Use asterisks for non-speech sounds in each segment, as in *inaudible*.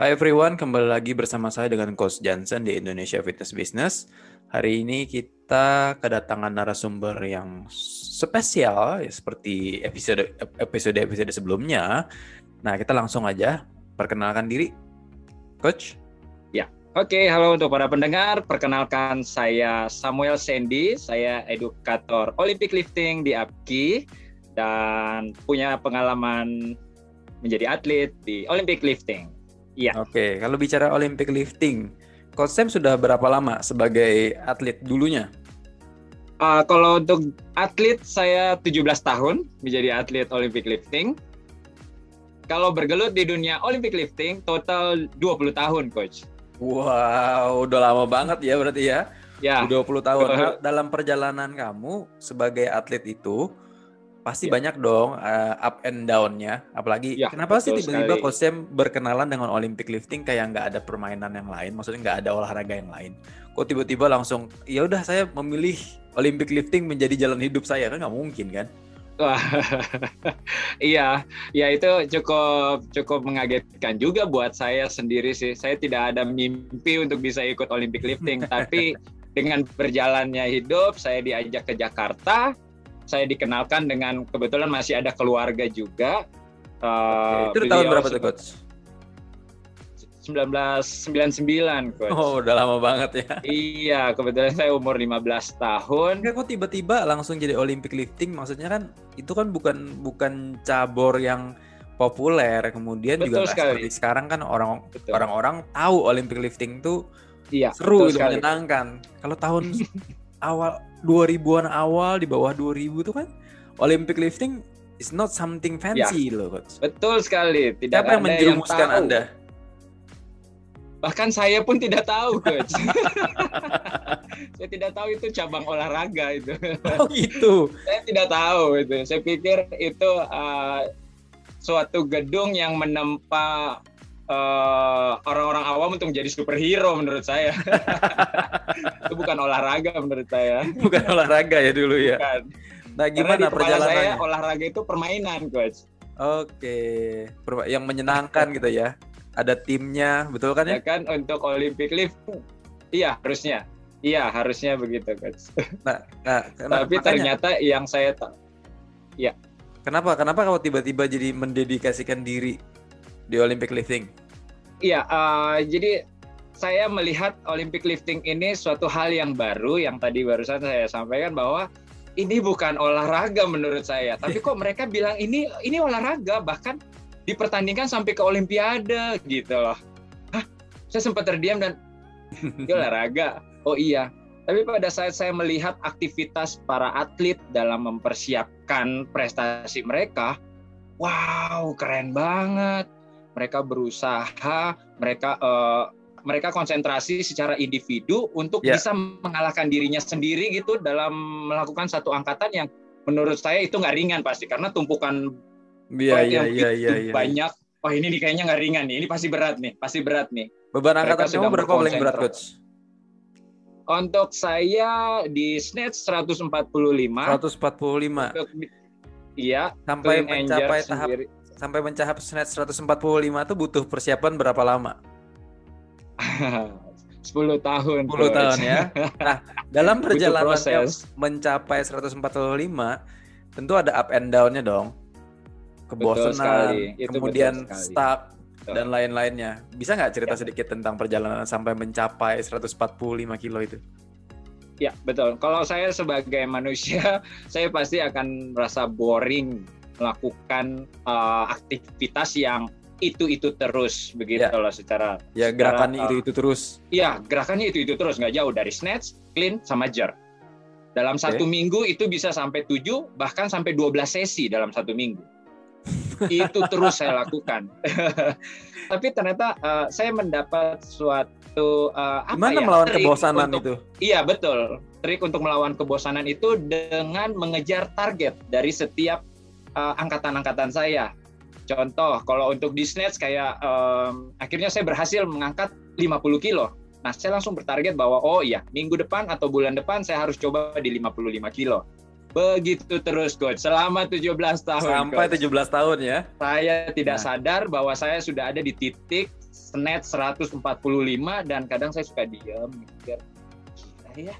Hai everyone, kembali lagi bersama saya dengan Coach Johnson di Indonesia Fitness Business. Hari ini kita kedatangan narasumber yang spesial ya seperti episode episode episode sebelumnya. Nah, kita langsung aja perkenalkan diri. Coach. Ya. Oke, halo untuk para pendengar. Perkenalkan saya Samuel Sandy, saya edukator Olympic lifting di APKI dan punya pengalaman menjadi atlet di Olympic lifting. Iya. Oke, kalau bicara Olympic lifting, Coach Sam sudah berapa lama sebagai atlet dulunya? Uh, kalau untuk atlet saya 17 tahun menjadi atlet Olympic lifting. Kalau bergelut di dunia Olympic lifting total 20 tahun, coach. Wow, udah lama banget ya berarti ya. Ya. 20 tahun. Nah, dalam perjalanan kamu sebagai atlet itu, pasti ya. banyak dong uh, up and down-nya. Apalagi ya, kenapa sih tiba-tiba Coach berkenalan dengan Olympic lifting kayak nggak ada permainan yang lain, maksudnya nggak ada olahraga yang lain. Kok tiba-tiba langsung ya udah saya memilih Olympic lifting menjadi jalan hidup saya kan nggak mungkin kan? *laughs* iya, ya itu cukup cukup mengagetkan juga buat saya sendiri sih. Saya tidak ada mimpi untuk bisa ikut Olympic lifting, *laughs* tapi dengan berjalannya hidup saya diajak ke Jakarta, saya dikenalkan dengan kebetulan masih ada keluarga juga. Uh, itu tahun berapa tuh coach? 1999 coach. Oh, udah lama banget ya. *laughs* Iya, kebetulan saya umur 15 tahun. Enggak kok tiba-tiba langsung jadi Olympic lifting, maksudnya kan itu kan bukan bukan cabur yang populer. Kemudian betul juga seperti sekarang kan orang orang-orang tahu Olympic lifting tuh iya, seru itu menyenangkan. Kalau tahun *laughs* awal 2000-an awal di bawah 2000 tuh kan Olympic lifting is not something fancy ya, loh coach. Betul sekali. Tidak Siapa yang menjerumuskan yang Anda? Bahkan saya pun tidak tahu coach. *laughs* saya tidak tahu itu cabang olahraga itu. Oh gitu. *laughs* saya tidak tahu itu. Saya pikir itu uh, suatu gedung yang menempa orang eh, orang-orang awam untuk menjadi superhero menurut saya. *laughs* itu bukan olahraga menurut saya. Bukan olahraga ya dulu ya. Bukan. Nah, gimana perjalanannya? Saya olahraga itu permainan, coach. Oke, yang menyenangkan gitu ya. Ada timnya, betul kan ya? Ya kan untuk Olympic lift. Iya, harusnya. Iya, harusnya begitu, coach. Nah, nah tapi makanya, ternyata yang saya tak ya. Kenapa? Kenapa kalau tiba-tiba jadi mendedikasikan diri di Olympic lifting? Iya, uh, jadi saya melihat Olympic lifting ini suatu hal yang baru yang tadi barusan saya sampaikan bahwa ini bukan olahraga menurut saya, tapi kok mereka bilang ini ini olahraga bahkan dipertandingkan sampai ke olimpiade gitu loh. Hah? Saya sempat terdiam dan ini *laughs* olahraga. Oh iya. Tapi pada saat saya melihat aktivitas para atlet dalam mempersiapkan prestasi mereka, wow, keren banget mereka berusaha, mereka uh, mereka konsentrasi secara individu untuk yeah. bisa mengalahkan dirinya sendiri gitu dalam melakukan satu angkatan yang menurut saya itu nggak ringan pasti karena tumpukan yeah, yeah, yeah, yeah, yeah. banyak. Oh ini nih kayaknya nggak ringan nih, ini pasti berat nih, pasti berat nih. Beban angkatan kamu berapa paling berat coach? Untuk saya di snatch 145. 145. Untuk, iya. Sampai mencapai tahap sendiri sampai mencapai snatch 145 itu butuh persiapan berapa lama? *laughs* 10 tahun. 10 coach. tahun ya. Nah, dalam perjalanan mencapai 145 tentu ada up and down-nya dong. Kebosanan, kemudian stuck dan lain-lainnya. Bisa nggak cerita ya. sedikit tentang perjalanan sampai mencapai 145 kilo itu? Ya, betul. Kalau saya sebagai manusia, *laughs* saya pasti akan merasa boring melakukan uh, aktivitas yang itu itu terus begitu ya. loh secara ya gerakannya itu itu terus. iya gerakannya itu itu terus nggak jauh dari snatch clean sama jerk. Dalam okay. satu minggu itu bisa sampai tujuh bahkan sampai 12 sesi dalam satu minggu. Itu terus saya lakukan. *laughs* Tapi ternyata uh, saya mendapat suatu uh, apa Gimana ya melawan kebosanan untuk, itu? Iya betul. Trik untuk melawan kebosanan itu dengan mengejar target dari setiap uh, angkatan-angkatan saya. Contoh, kalau untuk di snatch kayak um, akhirnya saya berhasil mengangkat 50 kilo. Nah, saya langsung bertarget bahwa oh iya, minggu depan atau bulan depan saya harus coba di 55 kilo. Begitu terus coach, selama 17 tahun. Sampai coach. 17 tahun ya. Saya tidak nah. sadar bahwa saya sudah ada di titik snatch 145 dan kadang saya suka diam mikir gila ya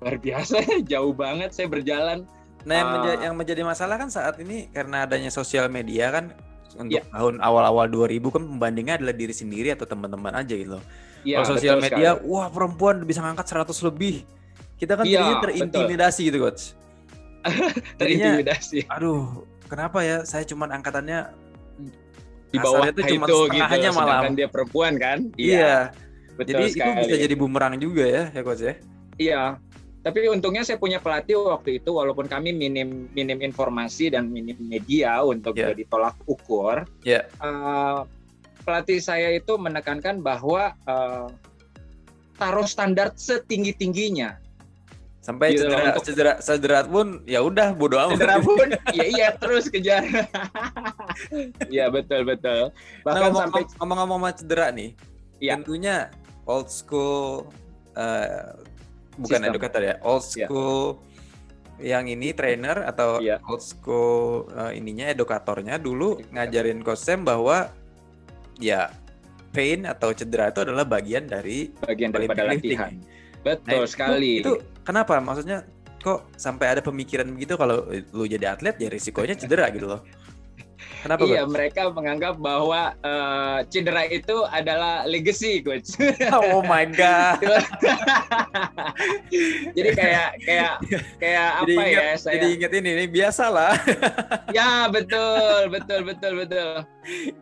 luar biasa *laughs* jauh banget saya berjalan nah yang, uh, menjadi, yang menjadi masalah kan saat ini karena adanya sosial media kan untuk ya. tahun awal-awal 2000 kan pembandingnya adalah diri sendiri atau teman-teman aja gitu loh. Ya, Kalau sosial media, sekali. wah perempuan bisa ngangkat 100 lebih. Kita kan ya, terintimidasi betul. gitu, coach. *laughs* terintimidasi. Aduh, kenapa ya saya cuman angkatannya di bawah itu cuma itu, gitu, malah dia perempuan kan? Iya. iya. Betul jadi sekali. itu bisa jadi bumerang juga ya, ya coach ya? Iya. Tapi untungnya saya punya pelatih waktu itu walaupun kami minim minim informasi dan minim media untuk yeah. jadi tolak ukur. Yeah. Uh, pelatih saya itu menekankan bahwa uh, taruh standar setinggi tingginya sampai gitu cedera, untuk... cedera cedera pun ya udah bodo amat cedera *laughs* pun ya iya terus kejar iya *laughs* betul betul nah, bahkan nah, ngomong, sampai ngomong-ngomong sama cedera nih ya. tentunya old school uh, bukan Sistem. educator ya old iya. school ya. yang ini trainer atau ya. old school uh, ininya edukatornya dulu ngajarin coach Sam bahwa ya pain atau cedera itu adalah bagian dari bagian daripada latihan Betul nah, sekali. Itu, itu kenapa? Maksudnya kok sampai ada pemikiran begitu kalau lu jadi atlet ya risikonya cedera gitu loh. Kenapa? Iya, coach? mereka menganggap bahwa uh, cedera itu adalah legacy, coach. *laughs* Oh my god. *laughs* jadi kayak kayak kayak jadi apa inget, ya? Saya... Jadi inget ini, ini biasa lah. *laughs* ya betul, betul, betul, betul.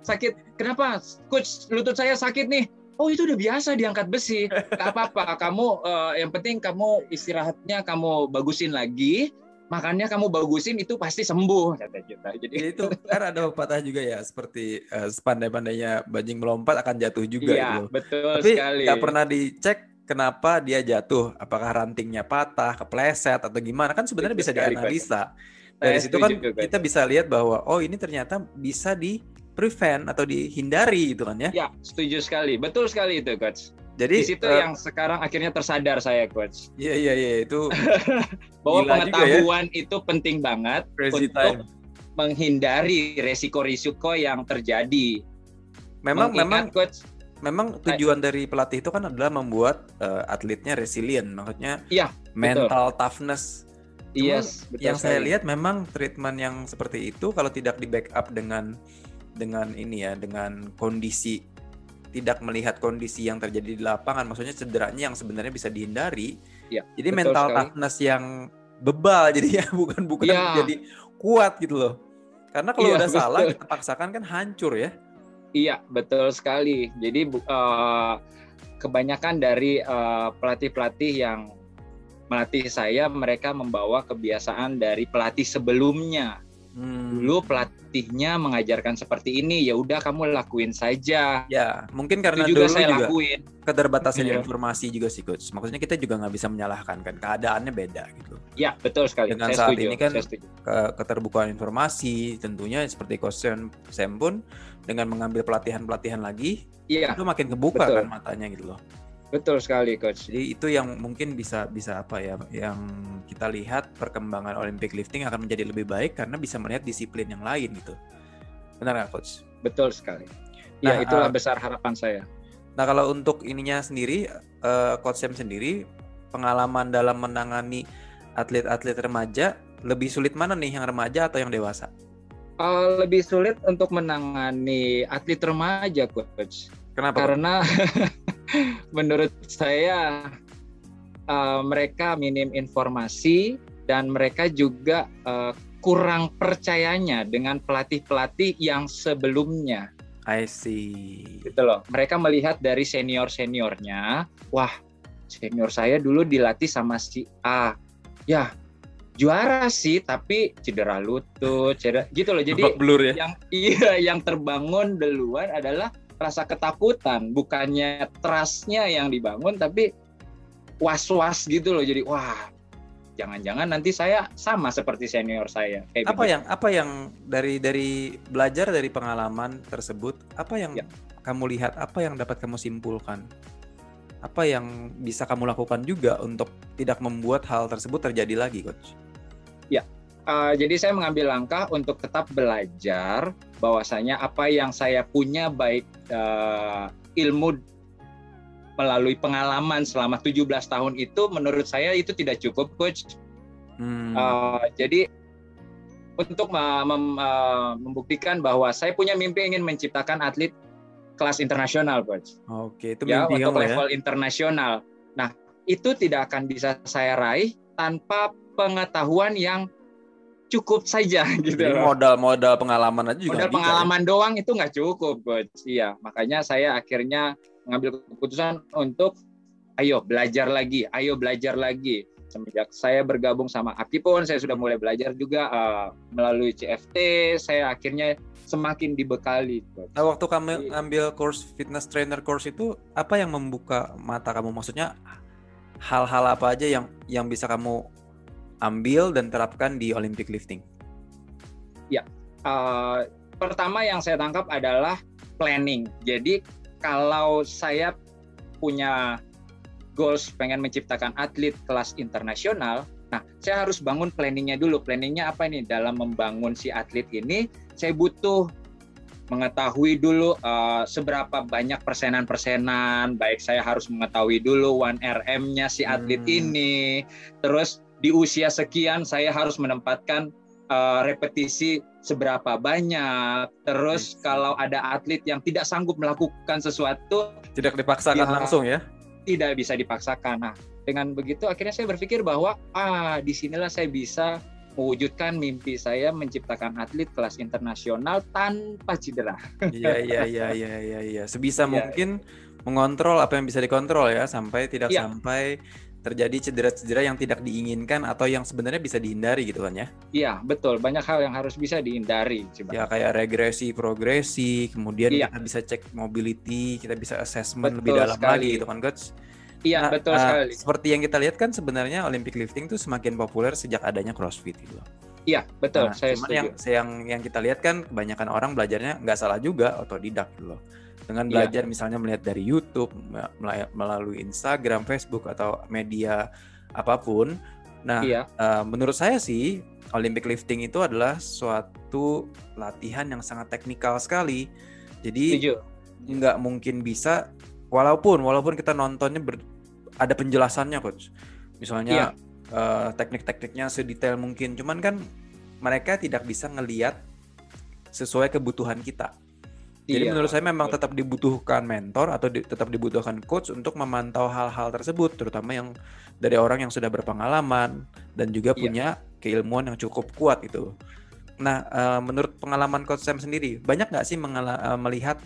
Sakit. Kenapa, coach? Lutut saya sakit nih oh itu udah biasa diangkat besi gak apa-apa kamu uh, yang penting kamu istirahatnya kamu bagusin lagi makannya kamu bagusin itu pasti sembuh kata kita jadi ya, itu kan ada pepatah juga ya seperti uh, sepandai-pandainya bajing melompat akan jatuh juga iya, gitu. betul tapi sekali. nggak pernah dicek kenapa dia jatuh. Apakah rantingnya patah kepleset atau gimana? Kan sebenarnya bisa dianalisa. Dari situ kan kita bisa lihat bahwa oh ini ternyata bisa di prevent atau dihindari gitu kan ya? Ya, setuju sekali. Betul sekali itu, coach. Jadi di situ uh, yang sekarang akhirnya tersadar saya, coach. Iya iya iya itu *laughs* bahwa ya. pengetahuan ya. itu penting banget Crazy untuk time. menghindari resiko-risiko yang terjadi. Memang Mengingat, memang coach memang tujuan dari pelatih itu kan adalah membuat uh, atletnya resilient, maksudnya iya, mental betul. toughness. yes, betul yang sekali. saya lihat memang treatment yang seperti itu kalau tidak di backup dengan dengan ini ya dengan kondisi tidak melihat kondisi yang terjadi di lapangan maksudnya cederanya yang sebenarnya bisa dihindari ya, jadi mental sekali. toughness yang bebal *laughs* jadi ya bukan bukan ya. jadi kuat gitu loh karena kalau ya, udah *laughs* betul. salah kita paksakan kan hancur ya iya betul sekali jadi uh, kebanyakan dari uh, pelatih-pelatih yang melatih saya mereka membawa kebiasaan dari pelatih sebelumnya Hmm. Dulu pelatihnya mengajarkan seperti ini, ya udah kamu lakuin saja. Ya, mungkin karena Itu juga dulu saya juga lakuin. keterbatasan ya. informasi juga sih coach. Maksudnya kita juga nggak bisa menyalahkan kan, keadaannya beda gitu. Ya, betul sekali. Dengan saya saat setuju. ini kan ke keterbukaan informasi, tentunya seperti coach Sam pun dengan mengambil pelatihan-pelatihan lagi, ya, itu makin kebuka betul. kan matanya gitu loh. Betul sekali coach. Jadi itu yang mungkin bisa bisa apa ya yang kita lihat perkembangan Olympic lifting akan menjadi lebih baik karena bisa melihat disiplin yang lain gitu. Benar nggak coach? Betul sekali. Nah, ya itulah uh, besar harapan saya. Nah kalau untuk ininya sendiri, uh, coach Sam sendiri pengalaman dalam menangani atlet-atlet remaja lebih sulit mana nih yang remaja atau yang dewasa? Uh, lebih sulit untuk menangani atlet remaja coach. Kenapa? Karena *laughs* *laughs* menurut saya uh, mereka minim informasi dan mereka juga uh, kurang percayanya dengan pelatih-pelatih yang sebelumnya. I see. Gitu loh. Mereka melihat dari senior-seniornya, wah, senior saya dulu dilatih sama si A. Ya, juara sih, tapi cedera lutut, cedera gitu loh. Jadi blur ya. yang *laughs* iya yang terbangun duluan adalah rasa ketakutan, bukannya trustnya yang dibangun, tapi was-was gitu loh. Jadi wah, jangan-jangan nanti saya sama seperti senior saya. Kayak apa begitu. yang apa yang dari dari belajar dari pengalaman tersebut, apa yang ya. kamu lihat, apa yang dapat kamu simpulkan? Apa yang bisa kamu lakukan juga untuk tidak membuat hal tersebut terjadi lagi, coach? Ya, uh, jadi saya mengambil langkah untuk tetap belajar bahwasanya apa yang saya punya baik uh, ilmu melalui pengalaman selama 17 tahun itu menurut saya itu tidak cukup coach. Hmm. Uh, jadi untuk mem uh, membuktikan bahwa saya punya mimpi ingin menciptakan atlet kelas internasional, coach. Oke, itu ya, mimpi ya, untuk level ya? internasional. Nah, itu tidak akan bisa saya raih tanpa pengetahuan yang cukup saja *laughs* gitu. Jadi modal-modal pengalaman aja juga. Modal ya? pengalaman ya? doang itu nggak cukup, coach. Iya, makanya saya akhirnya mengambil keputusan untuk ayo belajar lagi, ayo belajar lagi. Semenjak saya bergabung sama Akipon, saya sudah mulai belajar juga uh, melalui CFT. Saya akhirnya semakin dibekali. Nah, waktu kamu ambil course fitness trainer course itu, apa yang membuka mata kamu? Maksudnya hal-hal apa aja yang yang bisa kamu ambil dan terapkan di Olympic lifting? Ya, uh, pertama yang saya tangkap adalah planning. Jadi kalau saya punya goals pengen menciptakan atlet kelas internasional, nah saya harus bangun planningnya dulu. Planningnya apa ini? Dalam membangun si atlet ini, saya butuh mengetahui dulu uh, seberapa banyak persenan-persenan, baik saya harus mengetahui dulu 1RM-nya si atlet hmm. ini, terus di usia sekian saya harus menempatkan uh, repetisi seberapa banyak. Terus kalau ada atlet yang tidak sanggup melakukan sesuatu, tidak dipaksakan ya, langsung ya? Tidak bisa dipaksakan. Nah, dengan begitu akhirnya saya berpikir bahwa ah di sinilah saya bisa mewujudkan mimpi saya menciptakan atlet kelas internasional tanpa cedera. Iya iya iya iya iya iya. Sebisa ya. mungkin mengontrol apa yang bisa dikontrol ya sampai tidak ya. sampai terjadi cedera-cedera yang tidak diinginkan atau yang sebenarnya bisa dihindari gitu kan ya? Iya betul, banyak hal yang harus bisa dihindari. Coba. Ya kayak regresi, progresi, kemudian iya. kita bisa cek mobility, kita bisa assessment betul lebih dalam sekali. lagi gitu kan coach? Iya nah, betul uh, sekali. Seperti yang kita lihat kan sebenarnya Olympic lifting tuh semakin populer sejak adanya CrossFit gitu. Iya betul. Nah, saya cuman setuju. yang yang yang kita lihat kan kebanyakan orang belajarnya nggak salah juga otodidak gitu loh dengan iya. belajar yeah. misalnya melihat dari YouTube melalui Instagram, Facebook atau media apa pun. Nah, yeah. Iya. uh, menurut saya sih Olympic lifting itu adalah suatu latihan yang sangat teknikal sekali. Jadi nggak mungkin bisa walaupun walaupun kita nontonnya ber, ada penjelasannya coach. Misalnya yeah. Iya. uh, teknik-tekniknya sedetail mungkin, cuman kan mereka tidak bisa ngeliat sesuai kebutuhan kita. Jadi iya. menurut saya memang tetap dibutuhkan mentor atau di, tetap dibutuhkan coach untuk memantau hal-hal tersebut, terutama yang dari orang yang sudah berpengalaman dan juga iya. punya keilmuan yang cukup kuat itu. Nah, uh, menurut pengalaman coach Sam sendiri, banyak nggak sih uh, melihat,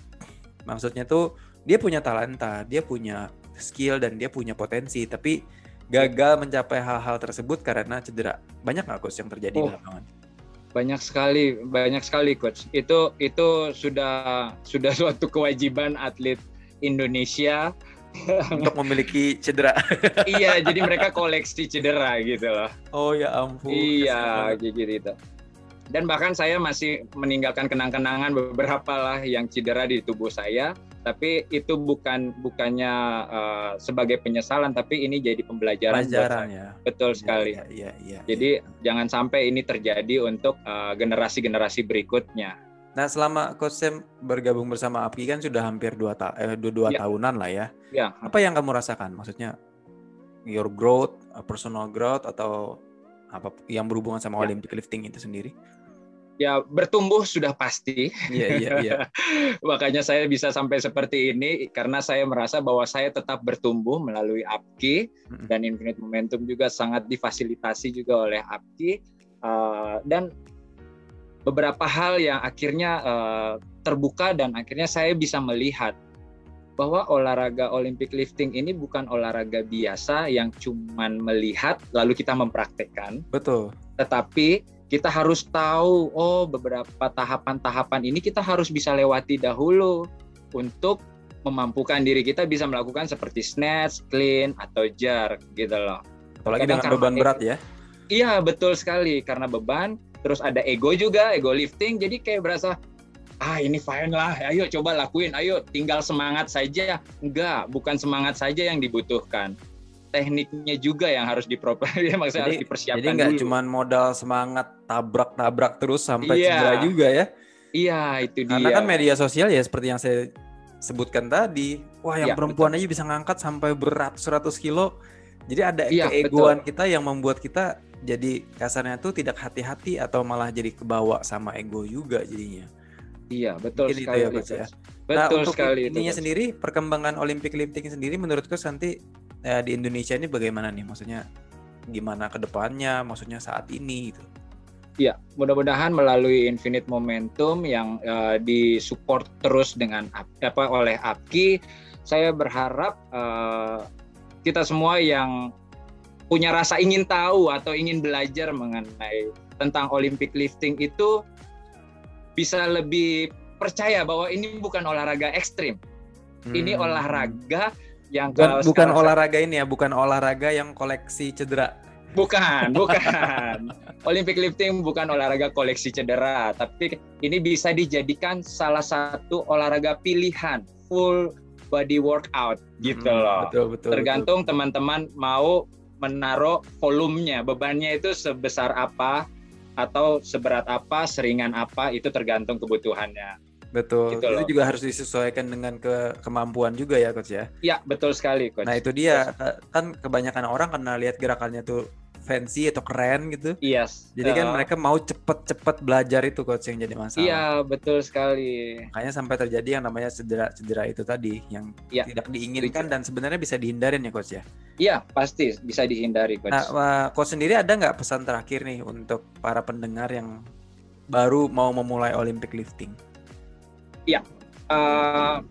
maksudnya tuh dia punya talenta, dia punya skill dan dia punya potensi, tapi gagal mencapai hal-hal tersebut karena cedera. Banyak nggak coach yang terjadi oh. di lapangan? Banyak sekali banyak sekali coach. Itu itu sudah sudah *laughs* suatu kewajiban atlet Indonesia. Untuk memiliki cedera. Iya jadi mereka koleksi cedera gitu loh. Oh ya ampun iya gitu. itu dan bahkan saya masih meninggalkan kenang-kenangan beberapa lah yang cedera di tubuh saya tapi itu bukan bukannya uh, sebagai penyesalan tapi ini jadi pembelajaran Pelajaran, ya. betul ya, sekali ya, ya, ya, jadi ya. jangan sampai ini terjadi untuk eh, generasi-generasi uh, berikutnya nah selama coach Sam bergabung bersama API kan sudah hampir dua ta eh, dua, dua ya. tahunan lah ya ya apa yang kamu rasakan maksudnya your growth personal growth atau apa yang berhubungan sama ya. Olympic lifting itu sendiri ya bertumbuh sudah pasti. Iya, iya, iya. *laughs* Makanya saya bisa sampai seperti ini karena saya merasa bahwa saya tetap bertumbuh melalui APKI dan Infinite Momentum juga sangat difasilitasi juga oleh APKI uh, dan beberapa hal yang akhirnya uh, terbuka dan akhirnya saya bisa melihat bahwa olahraga Olympic lifting ini bukan olahraga biasa yang cuman melihat lalu kita mempraktekkan. Betul. Tetapi kita harus tahu oh beberapa tahapan-tahapan ini kita harus bisa lewati dahulu untuk memampukan diri kita bisa melakukan seperti snatch, clean atau jar gitu loh. Apalagi Kadang dengan beban berat ya. Iya, betul sekali karena beban terus ada ego juga, ego lifting jadi kayak berasa ah ini fine lah, ayo coba lakuin, ayo tinggal semangat saja. Enggak, bukan semangat saja yang dibutuhkan tekniknya juga yang harus diproper ya *laughs* maksudnya jadi, harus dipersiapkan jadi nggak cuma modal semangat tabrak-tabrak terus sampai iya. cedera juga ya iya itu dia karena kan media sosial ya seperti yang saya sebutkan tadi, wah yang ya, perempuan betul. aja bisa ngangkat sampai berat 100 kilo. Jadi ada ya, keegoan betul. kita yang membuat kita jadi kasarnya tuh tidak hati-hati atau malah jadi kebawa sama ego juga jadinya. Iya, betul Mungkin sekali. Itu ya, Coach, ya. Betul nah, untuk sekali ininya itu, sendiri perkembangan Olympic lifting sendiri menurutku nanti eh, di Indonesia ini bagaimana nih? Maksudnya gimana ke depannya? Maksudnya saat ini gitu. Ya, mudah-mudahan melalui Infinite Momentum yang uh, disupport terus dengan apa oleh APKI, saya berharap uh, kita semua yang punya rasa ingin tahu atau ingin belajar mengenai tentang Olympic lifting itu bisa lebih percaya bahwa ini bukan olahraga ekstrim. Hmm. Ini olahraga yang bukan, bukan olahraga ini ya, bukan olahraga yang koleksi cedera. Bukan, *laughs* bukan. Olympic lifting bukan olahraga koleksi cedera, tapi ini bisa dijadikan salah satu olahraga pilihan full body workout gitu hmm, loh. Betul, betul. Tergantung teman-teman mau menaruh volumenya, bebannya itu sebesar apa atau seberat apa, seringan apa itu tergantung kebutuhannya. Betul. Gitu itu juga harus disesuaikan dengan ke kemampuan juga ya coach ya. Iya, betul sekali coach. Nah, itu dia kan kebanyakan orang karena lihat gerakannya tuh fancy atau keren gitu. Iya. Yes. Jadi kan uh, mereka mau cepet-cepet belajar itu coach yang jadi masalah. Iya betul sekali. Makanya sampai terjadi yang namanya cedera-cedera itu tadi yang ya. tidak diinginkan dan sebenarnya bisa dihindarin ya coach ya. Iya pasti bisa dihindari coach. Nah coach sendiri ada nggak pesan terakhir nih untuk para pendengar yang baru mau memulai Olympic lifting? Iya. Uh,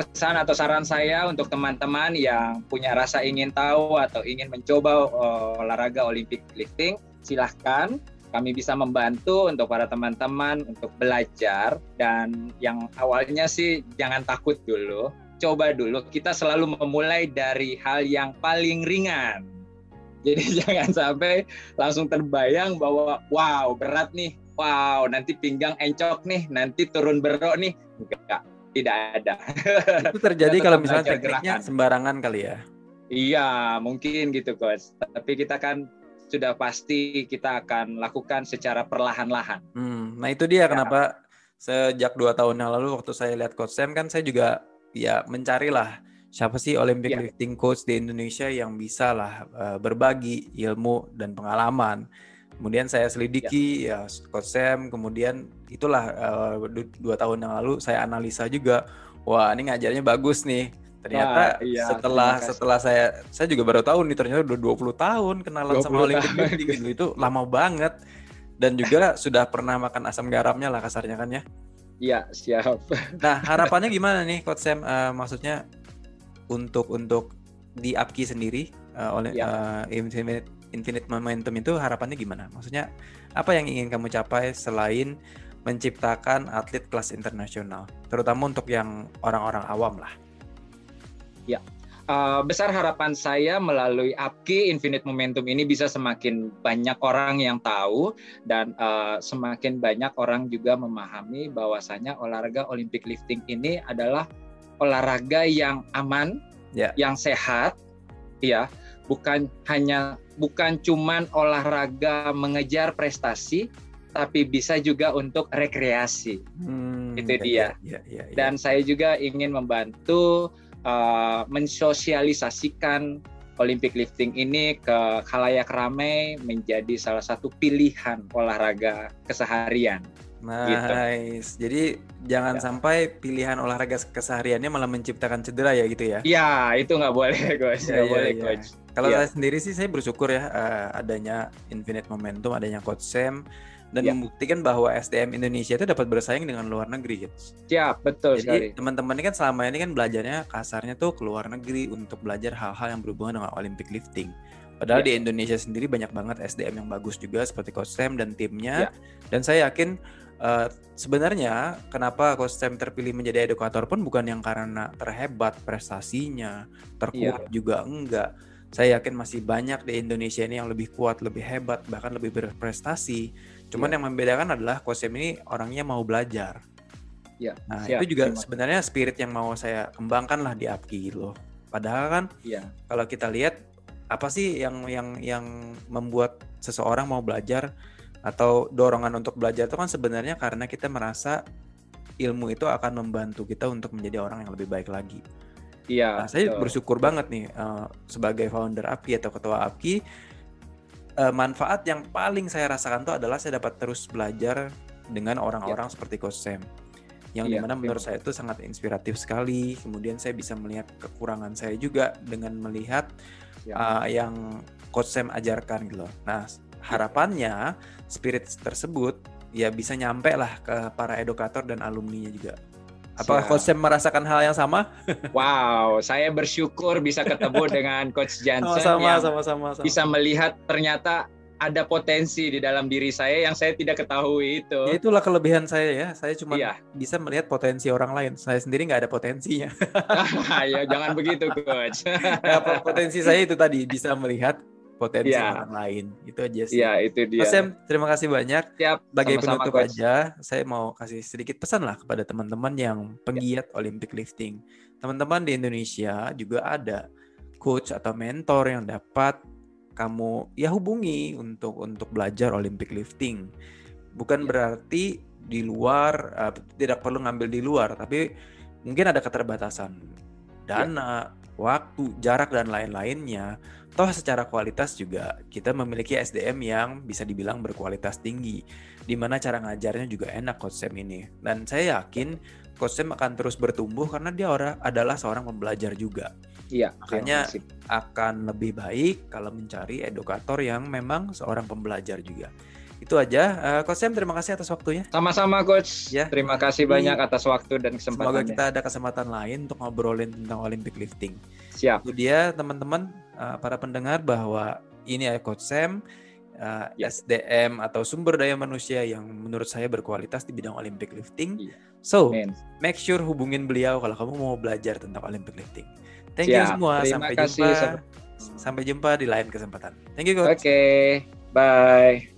pesan atau saran saya untuk teman-teman yang punya rasa ingin tahu atau ingin mencoba uh, olahraga Olympic lifting, silahkan kami bisa membantu untuk para teman-teman untuk belajar dan yang awalnya sih jangan takut dulu, coba dulu. Kita selalu memulai dari hal yang paling ringan. Jadi *laughs* jangan sampai langsung terbayang bahwa wow berat nih, wow nanti pinggang encok nih, nanti turun berok nih. Enggak, tidak ada. Itu *laughs* terjadi kalau misalnya tekniknya gerakan. sembarangan kali ya. Iya, mungkin gitu, Coach. Tapi kita kan sudah pasti kita akan lakukan secara perlahan-lahan. Hmm, nah itu dia ya. kenapa sejak dua tahun yang lalu waktu saya lihat Coach Sam kan saya juga ya mencarilah siapa sih Olympic ya. lifting coach di Indonesia yang bisa lah uh, berbagi ilmu dan pengalaman kemudian saya selidiki ya, ya Coach Sam kemudian itulah uh, dua tahun yang lalu saya analisa juga wah ini ngajarnya bagus nih. Ternyata Wah, iya, setelah setelah saya saya juga baru tahu nih ternyata udah 20 tahun kenalan sama Olympic gitu. Itu lama banget. Dan juga *laughs* sudah pernah makan asam garamnya lah kasarnya kan ya? Iya siap. *laughs* Nah harapannya gimana nih Coach Sam? Uh, maksudnya untuk untuk di APKI sendiri uh, oleh ya. uh, Infinite infinite momentum itu harapannya gimana? Maksudnya apa yang ingin kamu capai selain menciptakan atlet kelas internasional, terutama untuk yang orang-orang awam lah? Ya, uh, besar harapan saya melalui APKI Infinite Momentum ini bisa semakin banyak orang yang tahu dan uh, semakin banyak orang juga memahami bahwasanya olahraga Olympic lifting ini adalah olahraga yang aman, ya. yang sehat, ya, bukan hanya bukan cuman olahraga mengejar prestasi, tapi bisa juga untuk rekreasi. Hmm, itu ya, dia. Ya, ya, ya, Dan saya juga ingin membantu uh, mensosialisasikan Olympic lifting ini ke khalayak ramai menjadi salah satu pilihan olahraga keseharian. Nice. Gitu. Jadi jangan ya. sampai pilihan olahraga kesehariannya malah menciptakan cedera ya gitu ya? Iya, itu nggak boleh, *laughs* coach. Nggak ya, boleh, ya. coach. Kalau ya. saya sendiri sih saya bersyukur ya uh, adanya Infinite Momentum, adanya Coach Sam dan ya. membuktikan bahwa SDM Indonesia itu dapat bersaing dengan luar negeri gitu. Ya, betul Jadi teman-teman ini kan selama ini kan belajarnya kasarnya tuh ke luar negeri untuk belajar hal-hal yang berhubungan dengan Olympic lifting. Padahal ya. di Indonesia sendiri banyak banget SDM yang bagus juga seperti Coach Sam dan timnya. Ya. Dan saya yakin Uh, sebenarnya kenapa Coach Sam terpilih menjadi edukator pun bukan yang karena terhebat prestasinya, terkuat yeah. juga enggak saya yakin masih banyak di Indonesia ini yang lebih kuat, lebih hebat, bahkan lebih berprestasi. Cuman yeah. yang membedakan adalah Kosem ini orangnya mau belajar. Yeah. Nah Siap. itu juga Terima. sebenarnya spirit yang mau saya kembangkan lah di APKI gitu loh. Padahal kan yeah. kalau kita lihat apa sih yang yang yang membuat seseorang mau belajar atau dorongan untuk belajar itu kan sebenarnya karena kita merasa ilmu itu akan membantu kita untuk menjadi orang yang lebih baik lagi. Iya. Nah, saya betul. bersyukur banget nih uh, sebagai founder APKI atau ketua APKI uh, manfaat yang paling saya rasakan tuh adalah saya dapat terus belajar dengan orang-orang ya. seperti Coach Sam yang ya, di mana menurut saya itu sangat inspiratif sekali kemudian saya bisa melihat kekurangan saya juga dengan melihat ya. uh, yang Coach Sam ajarkan gitu loh nah harapannya spirit tersebut ya bisa nyampe lah ke para edukator dan alumni juga Apakah Coach Sam merasakan hal yang sama? *laughs* Wow, saya bersyukur bisa ketemu *laughs* dengan Coach Jansen sama, yang sama, sama, sama, bisa melihat ternyata ada potensi di dalam diri saya yang saya tidak ketahui itu. Ya, itulah kelebihan saya ya. Saya cuma iya. bisa melihat potensi orang lain. Saya sendiri nggak ada potensinya. *laughs* ya jangan begitu, coach. ya, potensi saya itu tadi bisa melihat potensi ya. orang lain. Itu aja sih. Iya, itu dia. Mas Sam, terima kasih banyak. Siap. Sebagai penutup coach. aja, saya mau kasih sedikit pesan lah kepada teman-teman yang penggiat ya. Olympic lifting. Teman-teman di Indonesia juga ada coach atau mentor yang dapat kamu ya hubungi untuk untuk belajar Olympic lifting. Bukan ya. berarti di luar uh, tidak perlu ngambil di luar, tapi mungkin ada keterbatasan dana, ya. Waktu, jarak dan lain-lainnya toh secara kualitas juga kita memiliki SDM yang bisa dibilang berkualitas tinggi di mana cara ngajarnya juga enak Coach Sam ini. Dan saya yakin Coach Sam akan terus bertumbuh karena dia orang adalah seorang pembelajar juga. Iya makanya akan lebih baik kalau mencari edukator yang memang seorang pembelajar juga itu aja. Uh, Coach Sam, terima kasih atas waktunya. Sama-sama, Coach. Ya. Terima kasih banyak atas waktu dan kesempatan. Semoga kita ada kesempatan lain untuk ngobrolin tentang Olympic lifting. Siap. Itu dia, teman-teman, uh, para pendengar bahwa ini ya Coach Sam, uh, ya. SDM atau sumber daya manusia yang menurut saya berkualitas di bidang Olympic lifting. Ya. So, Man. make sure hubungin beliau kalau kamu mau belajar tentang Olympic lifting. Thank Siap. you semua. Terima Sampai kasih. jumpa. Sampai jumpa di lain kesempatan. Thank you, Coach. Oke. Okay. Bye.